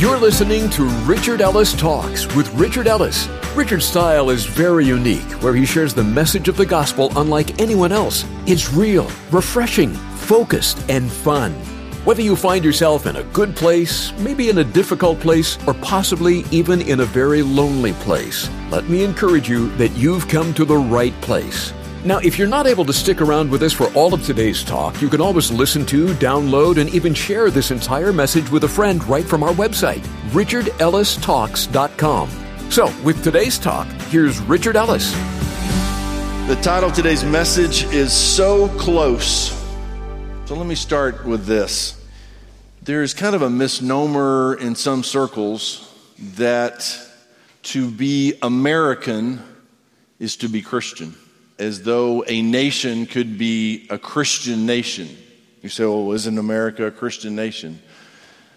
You're listening to Richard Ellis Talks with Richard Ellis. Richard's style is very unique, where he shares the message of the gospel unlike anyone else. It's real, refreshing, focused, and fun. Whether you find yourself in a good place, maybe in a difficult place, or possibly even in a very lonely place, let me encourage you that you've come to the right place. Now, if you're not able to stick around with us for all of today's talk, you can always listen to, download, and even share this entire message with a friend right from our website, richardellistalks.com. So, with today's talk, here's Richard Ellis. The title of today's message is So Close. So, let me start with this. There's kind of a misnomer in some circles that to be American is to be Christian as though a nation could be a Christian nation. You say, well, isn't America a Christian nation?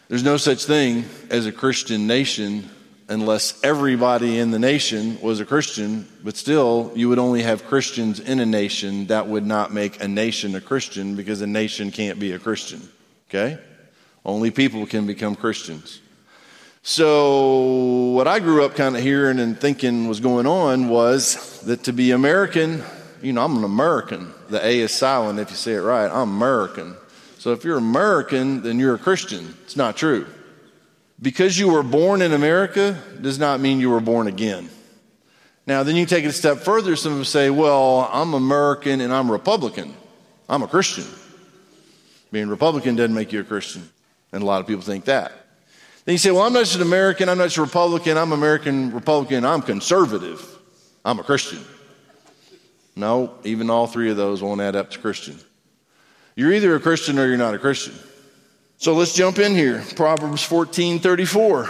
There's no such thing as a Christian nation unless everybody in the nation was a Christian, but still, you would only have Christians in a nation. That would not make a nation a Christian because a nation can't be a Christian. Okay? Only people can become Christians. So, what I grew up kind of hearing and thinking was going on was that to be American, you know, I'm an American. The A is silent if you say it right. I'm American. So, if you're American, then you're a Christian. It's not true. Because you were born in America does not mean you were born again. Now, then you take it a step further. Some people say, well, I'm American and I'm Republican. I'm a Christian. Being Republican doesn't make you a Christian. And a lot of people think that. Then you say, well, I'm not just an American, I'm not just a Republican, I'm American Republican, I'm conservative. I'm a Christian. No, even all three of those won't add up to Christian. You're either a Christian or you're not a Christian. So let's jump in here. Proverbs 14 34.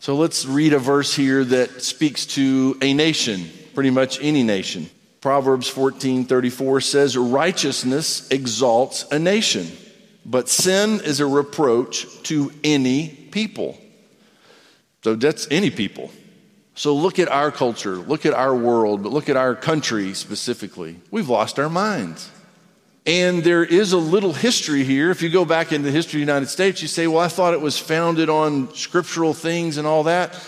So let's read a verse here that speaks to a nation, pretty much any nation. Proverbs 14 34 says, Righteousness exalts a nation, but sin is a reproach to any people. So that's any people. So look at our culture, look at our world, but look at our country specifically. We've lost our minds. And there is a little history here. If you go back into the history of the United States, you say, well, I thought it was founded on scriptural things and all that.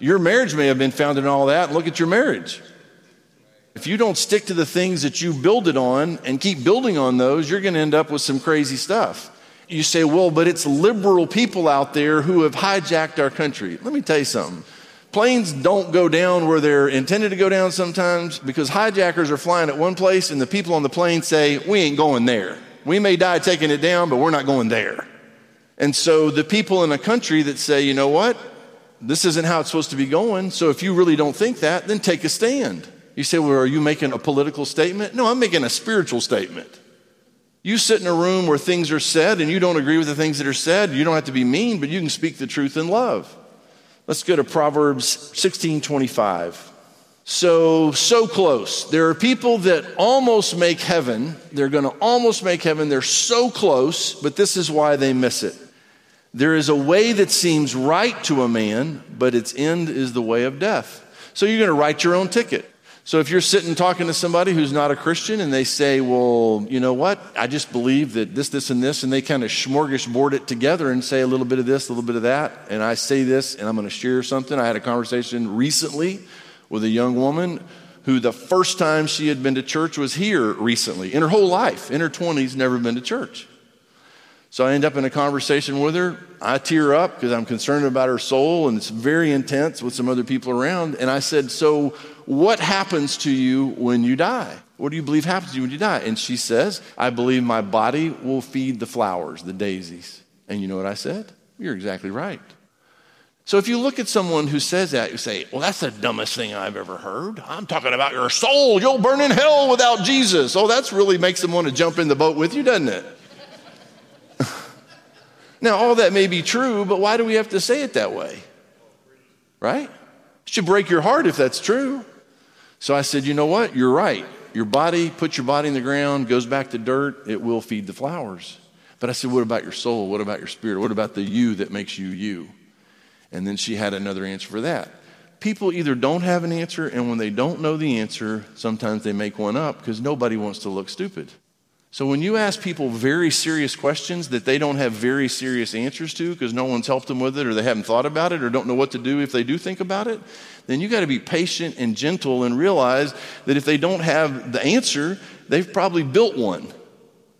Your marriage may have been founded on all that. Look at your marriage. If you don't stick to the things that you build it on and keep building on those, you're going to end up with some crazy stuff. You say, well, but it's liberal people out there who have hijacked our country. Let me tell you something. Planes don't go down where they're intended to go down sometimes because hijackers are flying at one place and the people on the plane say, We ain't going there. We may die taking it down, but we're not going there. And so the people in a country that say, You know what? This isn't how it's supposed to be going. So if you really don't think that, then take a stand. You say, Well, are you making a political statement? No, I'm making a spiritual statement. You sit in a room where things are said and you don't agree with the things that are said. You don't have to be mean, but you can speak the truth in love. Let's go to Proverbs 16 25. So, so close. There are people that almost make heaven. They're going to almost make heaven. They're so close, but this is why they miss it. There is a way that seems right to a man, but its end is the way of death. So you're going to write your own ticket. So if you're sitting talking to somebody who's not a Christian and they say, well, you know what? I just believe that this, this, and this, and they kind of smorgasbord it together and say a little bit of this, a little bit of that, and I say this and I'm going to share something. I had a conversation recently with a young woman who the first time she had been to church was here recently. In her whole life, in her 20s, never been to church. So I end up in a conversation with her. I tear up because I'm concerned about her soul, and it's very intense with some other people around. And I said, So, what happens to you when you die? What do you believe happens to you when you die? And she says, I believe my body will feed the flowers, the daisies. And you know what I said? You're exactly right. So if you look at someone who says that, you say, Well, that's the dumbest thing I've ever heard. I'm talking about your soul. You'll burn in hell without Jesus. Oh, that really makes them want to jump in the boat with you, doesn't it? Now, all that may be true, but why do we have to say it that way? Right? It should break your heart if that's true. So I said, you know what? You're right. Your body, put your body in the ground, goes back to dirt, it will feed the flowers. But I said, what about your soul? What about your spirit? What about the you that makes you you? And then she had another answer for that. People either don't have an answer, and when they don't know the answer, sometimes they make one up because nobody wants to look stupid. So when you ask people very serious questions that they don't have very serious answers to because no one's helped them with it or they haven't thought about it or don't know what to do if they do think about it, then you got to be patient and gentle and realize that if they don't have the answer, they've probably built one.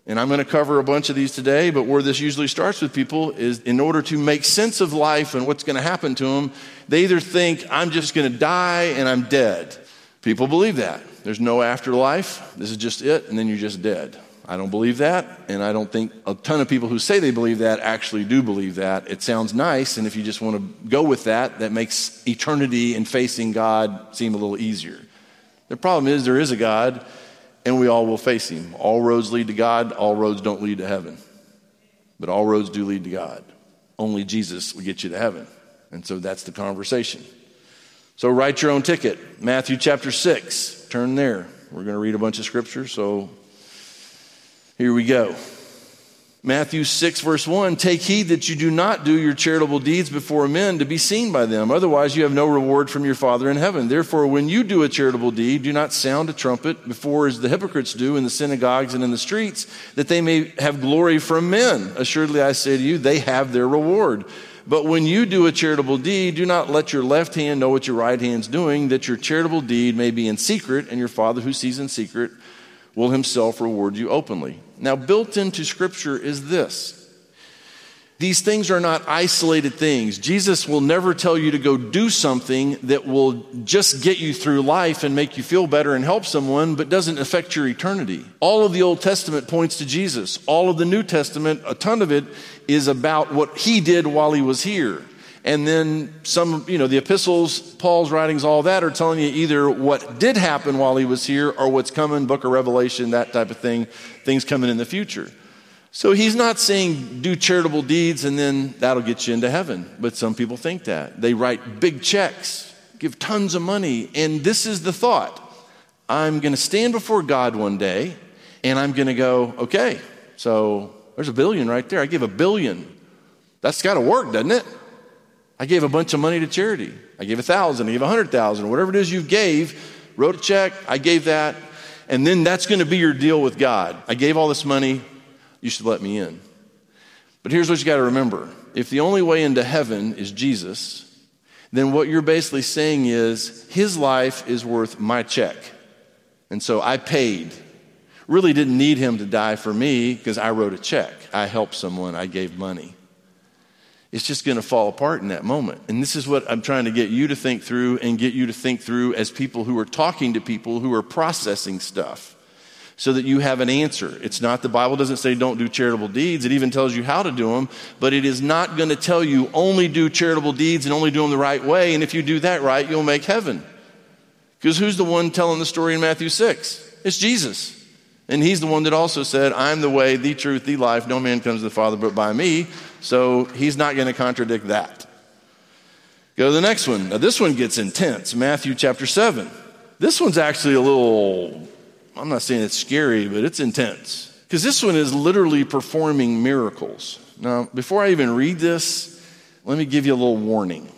And I'm going to cover a bunch of these today, but where this usually starts with people is in order to make sense of life and what's going to happen to them, they either think, I'm just going to die and I'm dead. People believe that. There's no afterlife. This is just it, and then you're just dead. I don't believe that, and I don't think a ton of people who say they believe that actually do believe that. It sounds nice, and if you just want to go with that, that makes eternity and facing God seem a little easier. The problem is, there is a God, and we all will face him. All roads lead to God, all roads don't lead to heaven. But all roads do lead to God. Only Jesus will get you to heaven. And so that's the conversation. So write your own ticket. Matthew chapter 6. Turn there. We're going to read a bunch of scripture, so here we go. Matthew 6, verse 1 Take heed that you do not do your charitable deeds before men to be seen by them. Otherwise, you have no reward from your Father in heaven. Therefore, when you do a charitable deed, do not sound a trumpet before as the hypocrites do in the synagogues and in the streets, that they may have glory from men. Assuredly, I say to you, they have their reward. But when you do a charitable deed, do not let your left hand know what your right hand's doing, that your charitable deed may be in secret, and your Father who sees in secret will himself reward you openly. Now, built into Scripture is this these things are not isolated things. Jesus will never tell you to go do something that will just get you through life and make you feel better and help someone, but doesn't affect your eternity. All of the Old Testament points to Jesus. All of the New Testament, a ton of it, is about what he did while he was here. And then some, you know, the epistles, Paul's writings, all that are telling you either what did happen while he was here or what's coming, book of Revelation, that type of thing, things coming in the future. So he's not saying do charitable deeds and then that'll get you into heaven. But some people think that. They write big checks, give tons of money, and this is the thought I'm going to stand before God one day and I'm going to go, okay, so there's a billion right there. I give a billion. That's got to work, doesn't it? I gave a bunch of money to charity. I gave a thousand, I gave a hundred thousand, whatever it is you gave, wrote a check, I gave that, and then that's going to be your deal with God. I gave all this money, you should let me in. But here's what you got to remember if the only way into heaven is Jesus, then what you're basically saying is his life is worth my check. And so I paid. Really didn't need him to die for me because I wrote a check. I helped someone, I gave money it's just going to fall apart in that moment. And this is what I'm trying to get you to think through and get you to think through as people who are talking to people who are processing stuff so that you have an answer. It's not the Bible doesn't say don't do charitable deeds. It even tells you how to do them, but it is not going to tell you only do charitable deeds and only do them the right way. And if you do that right, you'll make heaven. Because who's the one telling the story in Matthew 6? It's Jesus. And he's the one that also said, I'm the way, the truth, the life. No man comes to the Father but by me. So he's not going to contradict that. Go to the next one. Now, this one gets intense Matthew chapter 7. This one's actually a little, I'm not saying it's scary, but it's intense. Because this one is literally performing miracles. Now, before I even read this, let me give you a little warning.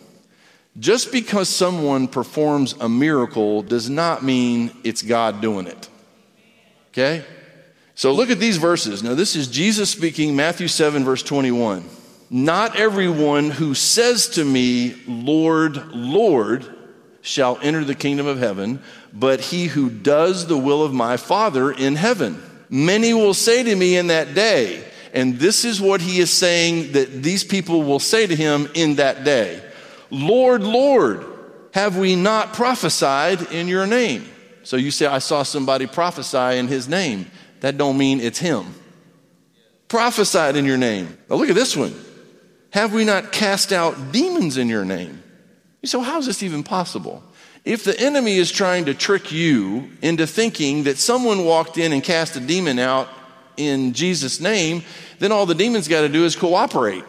Just because someone performs a miracle does not mean it's God doing it. Okay? So look at these verses. Now, this is Jesus speaking, Matthew 7, verse 21. Not everyone who says to me, Lord, Lord, shall enter the kingdom of heaven, but he who does the will of my Father in heaven. Many will say to me in that day, and this is what he is saying that these people will say to him in that day Lord, Lord, have we not prophesied in your name? So you say, I saw somebody prophesy in his name. That don't mean it's him. Prophesied in your name. Now look at this one. Have we not cast out demons in your name? You say, well, how is this even possible? If the enemy is trying to trick you into thinking that someone walked in and cast a demon out in Jesus' name, then all the demons got to do is cooperate.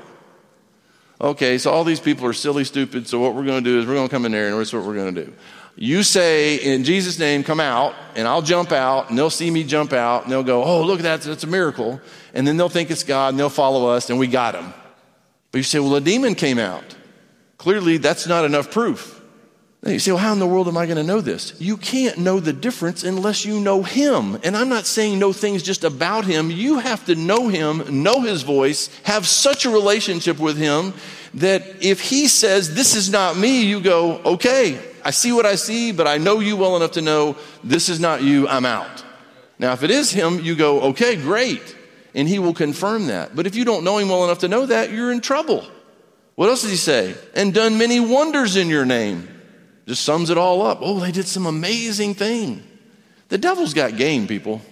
Okay, so all these people are silly, stupid, so what we're going to do is we're going to come in there and that's what we're going to do. You say, in Jesus' name, come out, and I'll jump out, and they'll see me jump out, and they'll go, oh, look at that, that's a miracle. And then they'll think it's God, and they'll follow us, and we got them. But you say, well, a demon came out. Clearly, that's not enough proof. Now you say, well, how in the world am I going to know this? You can't know the difference unless you know Him. And I'm not saying know things just about Him. You have to know Him, know His voice, have such a relationship with Him that if He says, this is not me, you go, okay, I see what I see, but I know you well enough to know this is not you, I'm out. Now, if it is Him, you go, okay, great. And He will confirm that. But if you don't know Him well enough to know that, you're in trouble. What else does He say? And done many wonders in your name. Just sums it all up. Oh, they did some amazing thing. The devil's got game, people.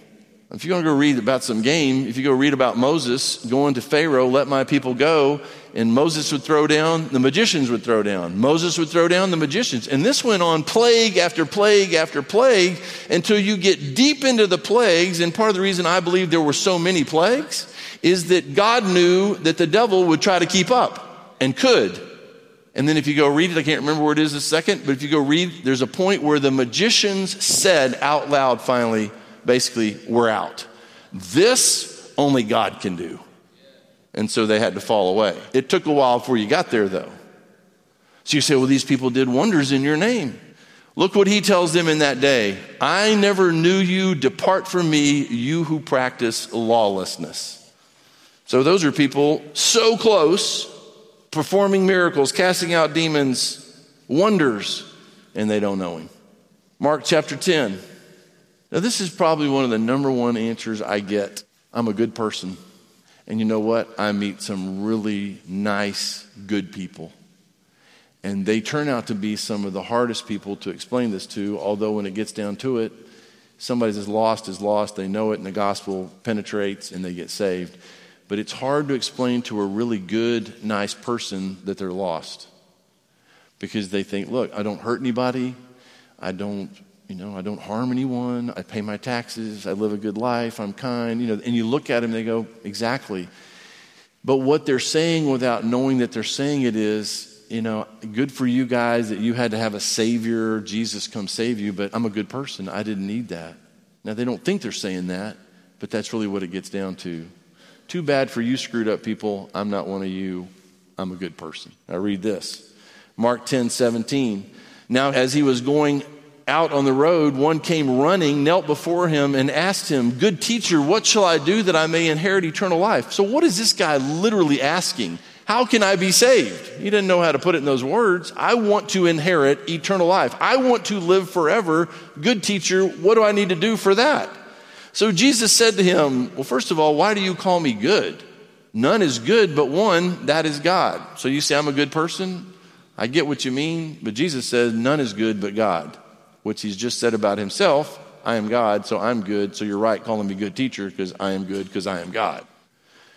If you're going to go read about some game, if you go read about Moses going to Pharaoh, let my people go, and Moses would throw down, the magicians would throw down. Moses would throw down the magicians. And this went on plague after plague after plague until you get deep into the plagues. And part of the reason I believe there were so many plagues is that God knew that the devil would try to keep up and could. And then if you go read it, I can't remember where it is a second, but if you go read, there's a point where the magicians said out loud finally, basically, we're out. This only God can do. And so they had to fall away. It took a while before you got there, though. So you say, well, these people did wonders in your name. Look what he tells them in that day I never knew you. Depart from me, you who practice lawlessness. So those are people so close performing miracles, casting out demons, wonders, and they don't know him. Mark chapter 10. Now, this is probably one of the number one answers I get. I'm a good person. And you know what? I meet some really nice, good people. And they turn out to be some of the hardest people to explain this to, although when it gets down to it, somebody's as lost as lost. They know it, and the gospel penetrates and they get saved but it's hard to explain to a really good, nice person that they're lost because they think, look, I don't hurt anybody. I don't, you know, I don't harm anyone. I pay my taxes. I live a good life. I'm kind, you know, and you look at them, they go, exactly. But what they're saying without knowing that they're saying it is, you know, good for you guys that you had to have a savior, Jesus come save you, but I'm a good person. I didn't need that. Now, they don't think they're saying that, but that's really what it gets down to. Too bad for you, screwed up people. I'm not one of you. I'm a good person. I read this Mark 10 17. Now, as he was going out on the road, one came running, knelt before him, and asked him, Good teacher, what shall I do that I may inherit eternal life? So, what is this guy literally asking? How can I be saved? He didn't know how to put it in those words. I want to inherit eternal life. I want to live forever. Good teacher, what do I need to do for that? So Jesus said to him, Well, first of all, why do you call me good? None is good but one, that is God. So you say I'm a good person? I get what you mean, but Jesus says none is good but God, which he's just said about himself. I am God, so I'm good. So you're right calling me good teacher because I am good because I am God.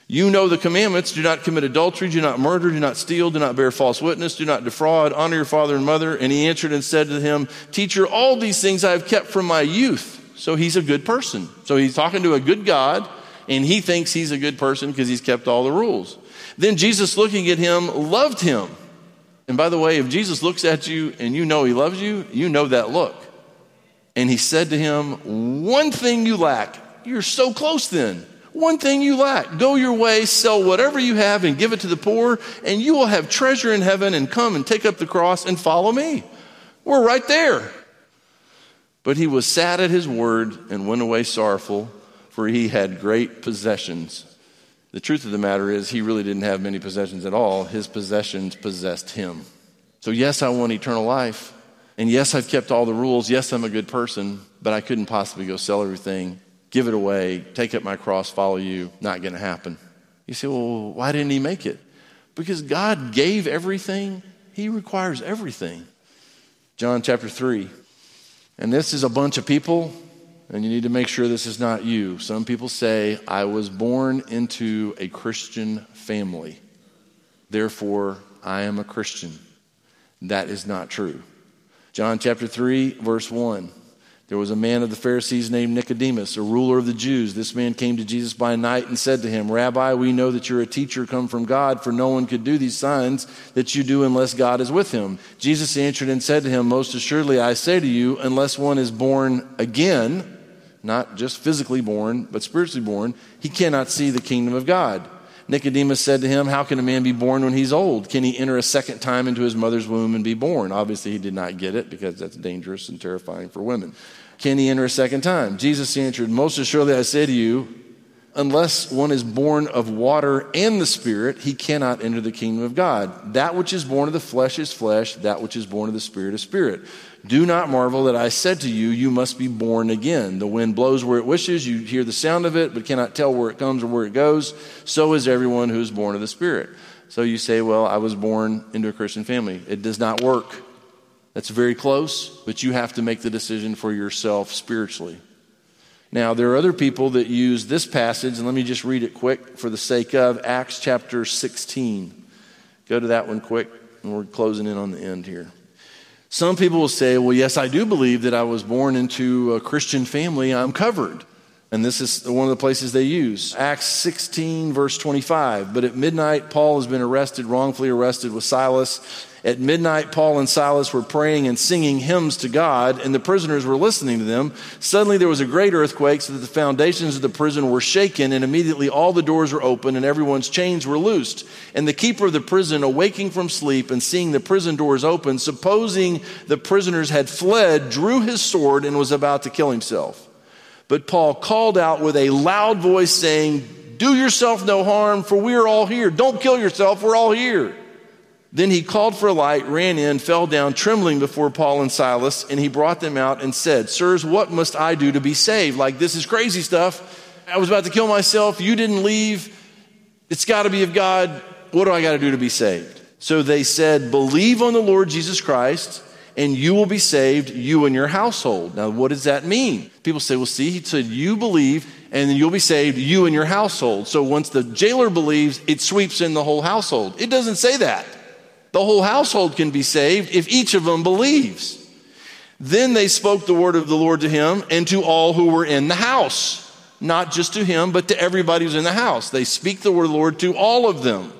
You know the commandments do not commit adultery, do not murder, do not steal, do not bear false witness, do not defraud, honor your father and mother. And he answered and said to him, Teacher, all these things I have kept from my youth. So he's a good person. So he's talking to a good God, and he thinks he's a good person because he's kept all the rules. Then Jesus, looking at him, loved him. And by the way, if Jesus looks at you and you know he loves you, you know that look. And he said to him, One thing you lack. You're so close then. One thing you lack. Go your way, sell whatever you have, and give it to the poor, and you will have treasure in heaven, and come and take up the cross and follow me. We're right there. But he was sad at his word and went away sorrowful, for he had great possessions. The truth of the matter is, he really didn't have many possessions at all. His possessions possessed him. So, yes, I want eternal life. And yes, I've kept all the rules. Yes, I'm a good person, but I couldn't possibly go sell everything, give it away, take up my cross, follow you. Not going to happen. You say, well, why didn't he make it? Because God gave everything, he requires everything. John chapter 3. And this is a bunch of people, and you need to make sure this is not you. Some people say, I was born into a Christian family, therefore I am a Christian. That is not true. John chapter 3, verse 1. There was a man of the Pharisees named Nicodemus, a ruler of the Jews. This man came to Jesus by night and said to him, Rabbi, we know that you're a teacher come from God, for no one could do these signs that you do unless God is with him. Jesus answered and said to him, Most assuredly I say to you, unless one is born again, not just physically born, but spiritually born, he cannot see the kingdom of God. Nicodemus said to him, How can a man be born when he's old? Can he enter a second time into his mother's womb and be born? Obviously, he did not get it because that's dangerous and terrifying for women. Can he enter a second time? Jesus answered, Most assuredly I say to you, unless one is born of water and the Spirit, he cannot enter the kingdom of God. That which is born of the flesh is flesh, that which is born of the Spirit is spirit. Do not marvel that I said to you, You must be born again. The wind blows where it wishes, you hear the sound of it, but cannot tell where it comes or where it goes. So is everyone who is born of the Spirit. So you say, Well, I was born into a Christian family. It does not work. That's very close, but you have to make the decision for yourself spiritually. Now, there are other people that use this passage, and let me just read it quick for the sake of Acts chapter 16. Go to that one quick, and we're closing in on the end here. Some people will say, well, yes, I do believe that I was born into a Christian family. I'm covered. And this is one of the places they use. Acts 16, verse 25. But at midnight, Paul has been arrested, wrongfully arrested with Silas. At midnight, Paul and Silas were praying and singing hymns to God, and the prisoners were listening to them. Suddenly, there was a great earthquake, so that the foundations of the prison were shaken, and immediately all the doors were open, and everyone's chains were loosed. And the keeper of the prison, awaking from sleep and seeing the prison doors open, supposing the prisoners had fled, drew his sword and was about to kill himself. But Paul called out with a loud voice, saying, Do yourself no harm, for we are all here. Don't kill yourself, we're all here. Then he called for a light, ran in, fell down trembling before Paul and Silas, and he brought them out and said, Sirs, what must I do to be saved? Like, this is crazy stuff. I was about to kill myself. You didn't leave. It's got to be of God. What do I got to do to be saved? So they said, Believe on the Lord Jesus Christ, and you will be saved, you and your household. Now, what does that mean? People say, Well, see, he said, You believe, and then you'll be saved, you and your household. So once the jailer believes, it sweeps in the whole household. It doesn't say that. The whole household can be saved if each of them believes. Then they spoke the word of the Lord to him and to all who were in the house. Not just to him, but to everybody who's in the house. They speak the word of the Lord to all of them.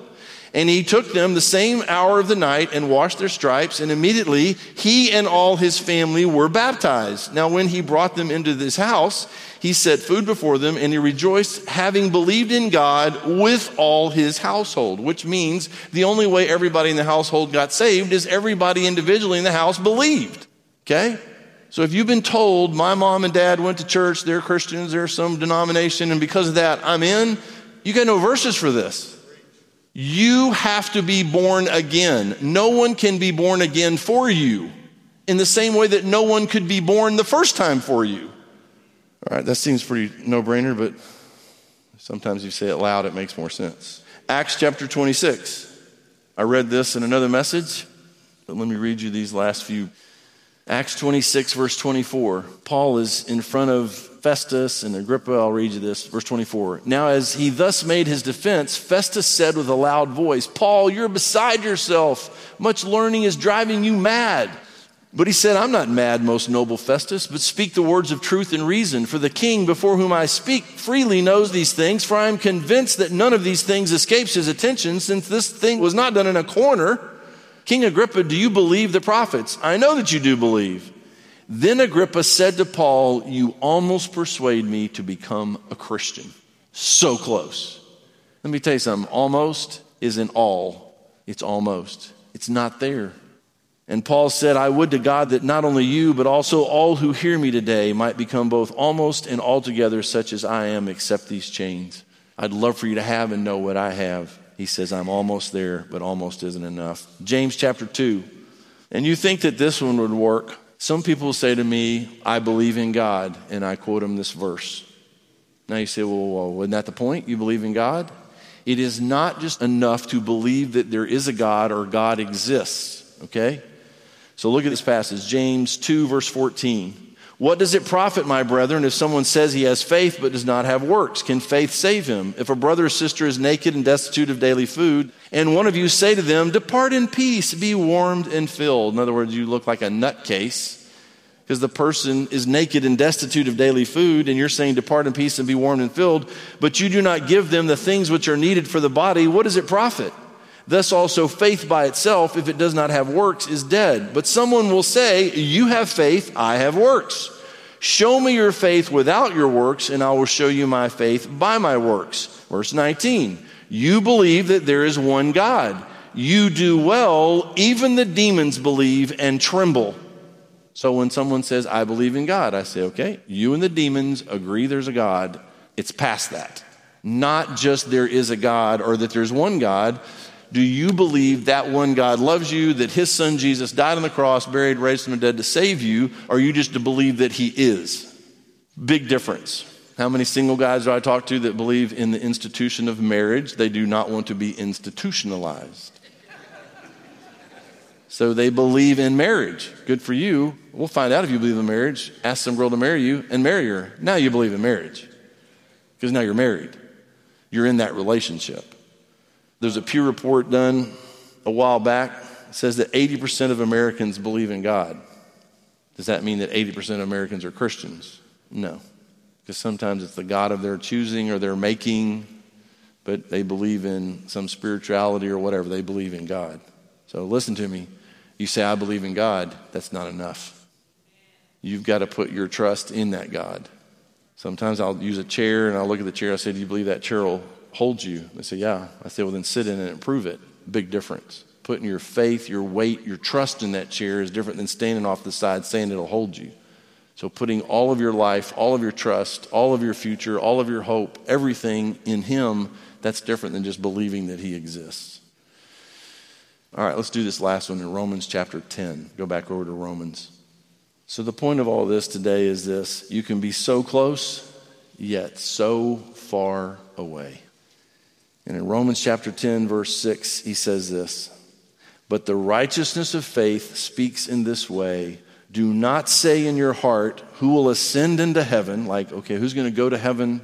And he took them the same hour of the night and washed their stripes, and immediately he and all his family were baptized. Now, when he brought them into this house, he set food before them, and he rejoiced, having believed in God with all his household, which means the only way everybody in the household got saved is everybody individually in the house believed. Okay? So if you've been told, my mom and dad went to church, they're Christians, they're some denomination, and because of that, I'm in, you got no verses for this. You have to be born again. No one can be born again for you in the same way that no one could be born the first time for you. All right, that seems pretty no brainer, but sometimes you say it loud, it makes more sense. Acts chapter 26. I read this in another message, but let me read you these last few. Acts 26, verse 24. Paul is in front of Festus and Agrippa. I'll read you this, verse 24. Now, as he thus made his defense, Festus said with a loud voice, Paul, you're beside yourself. Much learning is driving you mad. But he said, I'm not mad, most noble Festus, but speak the words of truth and reason. For the king before whom I speak freely knows these things, for I am convinced that none of these things escapes his attention, since this thing was not done in a corner. King Agrippa, do you believe the prophets? I know that you do believe. Then Agrippa said to Paul, You almost persuade me to become a Christian. So close. Let me tell you something almost isn't all, it's almost. It's not there. And Paul said, I would to God that not only you, but also all who hear me today might become both almost and altogether such as I am, except these chains. I'd love for you to have and know what I have. He says, I'm almost there, but almost isn't enough. James chapter 2. And you think that this one would work. Some people say to me, I believe in God, and I quote them this verse. Now you say, well, well, wasn't that the point? You believe in God? It is not just enough to believe that there is a God or God exists, okay? So look at this passage, James 2, verse 14. What does it profit, my brethren, if someone says he has faith but does not have works? Can faith save him? If a brother or sister is naked and destitute of daily food, and one of you say to them, Depart in peace, be warmed and filled. In other words, you look like a nutcase because the person is naked and destitute of daily food, and you're saying, Depart in peace and be warmed and filled, but you do not give them the things which are needed for the body. What does it profit? Thus also faith by itself, if it does not have works, is dead. But someone will say, You have faith, I have works. Show me your faith without your works, and I will show you my faith by my works. Verse 19. You believe that there is one God. You do well. Even the demons believe and tremble. So when someone says, I believe in God, I say, okay, you and the demons agree there's a God. It's past that. Not just there is a God or that there's one God. Do you believe that one God loves you, that his son Jesus died on the cross, buried, raised from the dead to save you, or you just to believe that he is? Big difference. How many single guys do I talk to that believe in the institution of marriage? They do not want to be institutionalized. So they believe in marriage. Good for you. We'll find out if you believe in marriage. Ask some girl to marry you and marry her. Now you believe in marriage because now you're married. You're in that relationship. There's a Pew report done a while back. It says that 80% of Americans believe in God. Does that mean that 80% of Americans are Christians? No. Because sometimes it's the God of their choosing or their making, but they believe in some spirituality or whatever. They believe in God. So listen to me. You say, I believe in God. That's not enough. You've got to put your trust in that God. Sometimes I'll use a chair and I'll look at the chair. I say, Do you believe that chair will hold you? They say, Yeah. I say, Well, then sit in it and prove it. Big difference. Putting your faith, your weight, your trust in that chair is different than standing off the side saying it'll hold you. So, putting all of your life, all of your trust, all of your future, all of your hope, everything in Him, that's different than just believing that He exists. All right, let's do this last one in Romans chapter 10. Go back over to Romans. So, the point of all this today is this you can be so close, yet so far away. And in Romans chapter 10, verse 6, he says this But the righteousness of faith speaks in this way do not say in your heart, Who will ascend into heaven? Like, okay, who's going to go to heaven?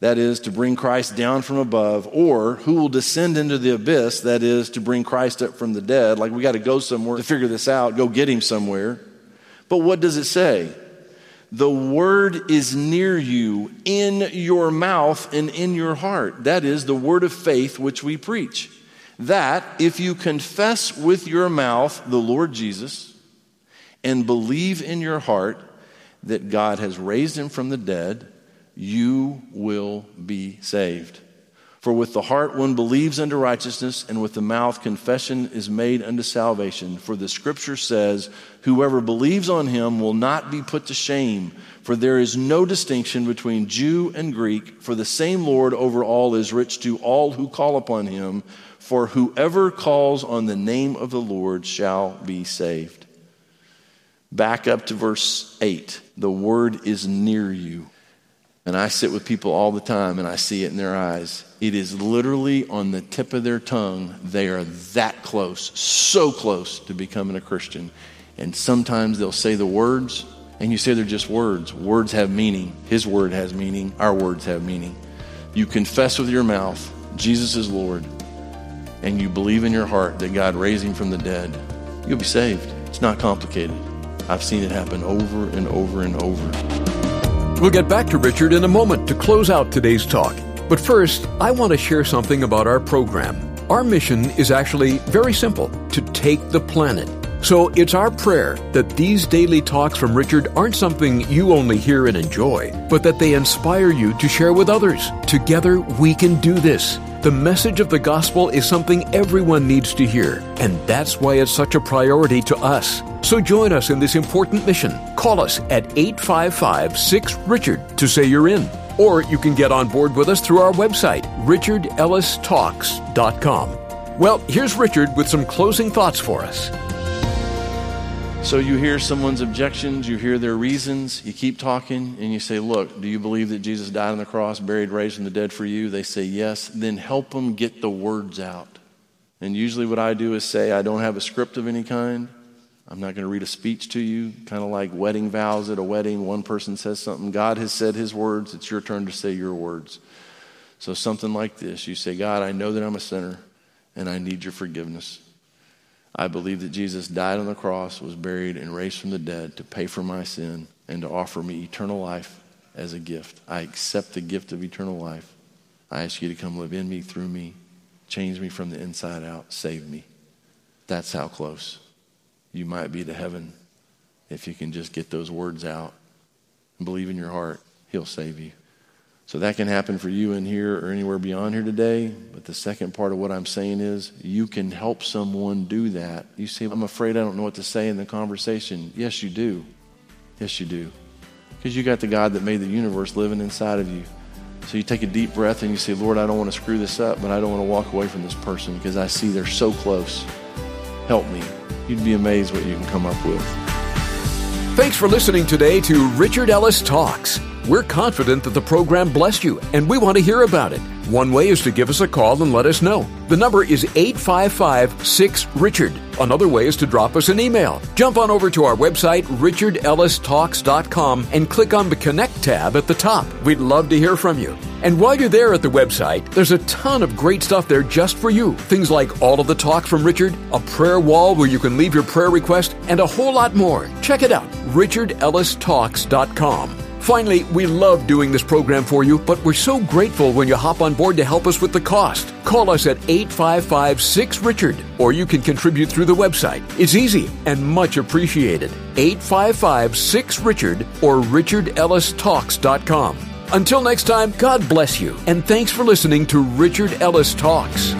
That is, to bring Christ down from above, or who will descend into the abyss? That is, to bring Christ up from the dead. Like, we got to go somewhere to figure this out, go get him somewhere. But what does it say? The word is near you, in your mouth and in your heart. That is the word of faith which we preach. That if you confess with your mouth the Lord Jesus and believe in your heart that God has raised him from the dead, you will be saved. For with the heart one believes unto righteousness, and with the mouth confession is made unto salvation. For the scripture says, Whoever believes on him will not be put to shame. For there is no distinction between Jew and Greek, for the same Lord over all is rich to all who call upon him. For whoever calls on the name of the Lord shall be saved. Back up to verse 8. The word is near you. And I sit with people all the time and I see it in their eyes. It is literally on the tip of their tongue. They are that close, so close to becoming a Christian. And sometimes they'll say the words, and you say they're just words. Words have meaning. His word has meaning. Our words have meaning. You confess with your mouth Jesus is Lord, and you believe in your heart that God raised him from the dead, you'll be saved. It's not complicated. I've seen it happen over and over and over. We'll get back to Richard in a moment to close out today's talk. But first, I want to share something about our program. Our mission is actually very simple to take the planet. So it's our prayer that these daily talks from Richard aren't something you only hear and enjoy, but that they inspire you to share with others. Together, we can do this. The message of the gospel is something everyone needs to hear, and that's why it's such a priority to us. So join us in this important mission. Call us at 855 6 Richard to say you're in. Or you can get on board with us through our website, richardellistalks.com. Well, here's Richard with some closing thoughts for us. So you hear someone's objections, you hear their reasons, you keep talking, and you say, Look, do you believe that Jesus died on the cross, buried, raised from the dead for you? They say yes. Then help them get the words out. And usually what I do is say, I don't have a script of any kind. I'm not going to read a speech to you, kind of like wedding vows at a wedding. One person says something. God has said his words. It's your turn to say your words. So, something like this you say, God, I know that I'm a sinner and I need your forgiveness. I believe that Jesus died on the cross, was buried, and raised from the dead to pay for my sin and to offer me eternal life as a gift. I accept the gift of eternal life. I ask you to come live in me, through me, change me from the inside out, save me. That's how close you might be to heaven if you can just get those words out and believe in your heart, He'll save you. So that can happen for you in here or anywhere beyond here today. But the second part of what I'm saying is you can help someone do that. You say, I'm afraid I don't know what to say in the conversation. Yes, you do. Yes, you do. Because you got the God that made the universe living inside of you. So you take a deep breath and you say, Lord, I don't want to screw this up, but I don't want to walk away from this person because I see they're so close. Help me. You'd be amazed what you can come up with. Thanks for listening today to Richard Ellis Talks. We're confident that the program blessed you, and we want to hear about it. One way is to give us a call and let us know. The number is 855 6 Richard. Another way is to drop us an email. Jump on over to our website, richardellistalks.com, and click on the Connect tab at the top. We'd love to hear from you. And while you're there at the website, there's a ton of great stuff there just for you. Things like all of the talks from Richard, a prayer wall where you can leave your prayer request, and a whole lot more. Check it out, richardellistalks.com. Finally, we love doing this program for you, but we're so grateful when you hop on board to help us with the cost. Call us at 855 6 Richard, or you can contribute through the website. It's easy and much appreciated. 855 6 Richard or richardellistalks.com. Until next time, God bless you, and thanks for listening to Richard Ellis Talks.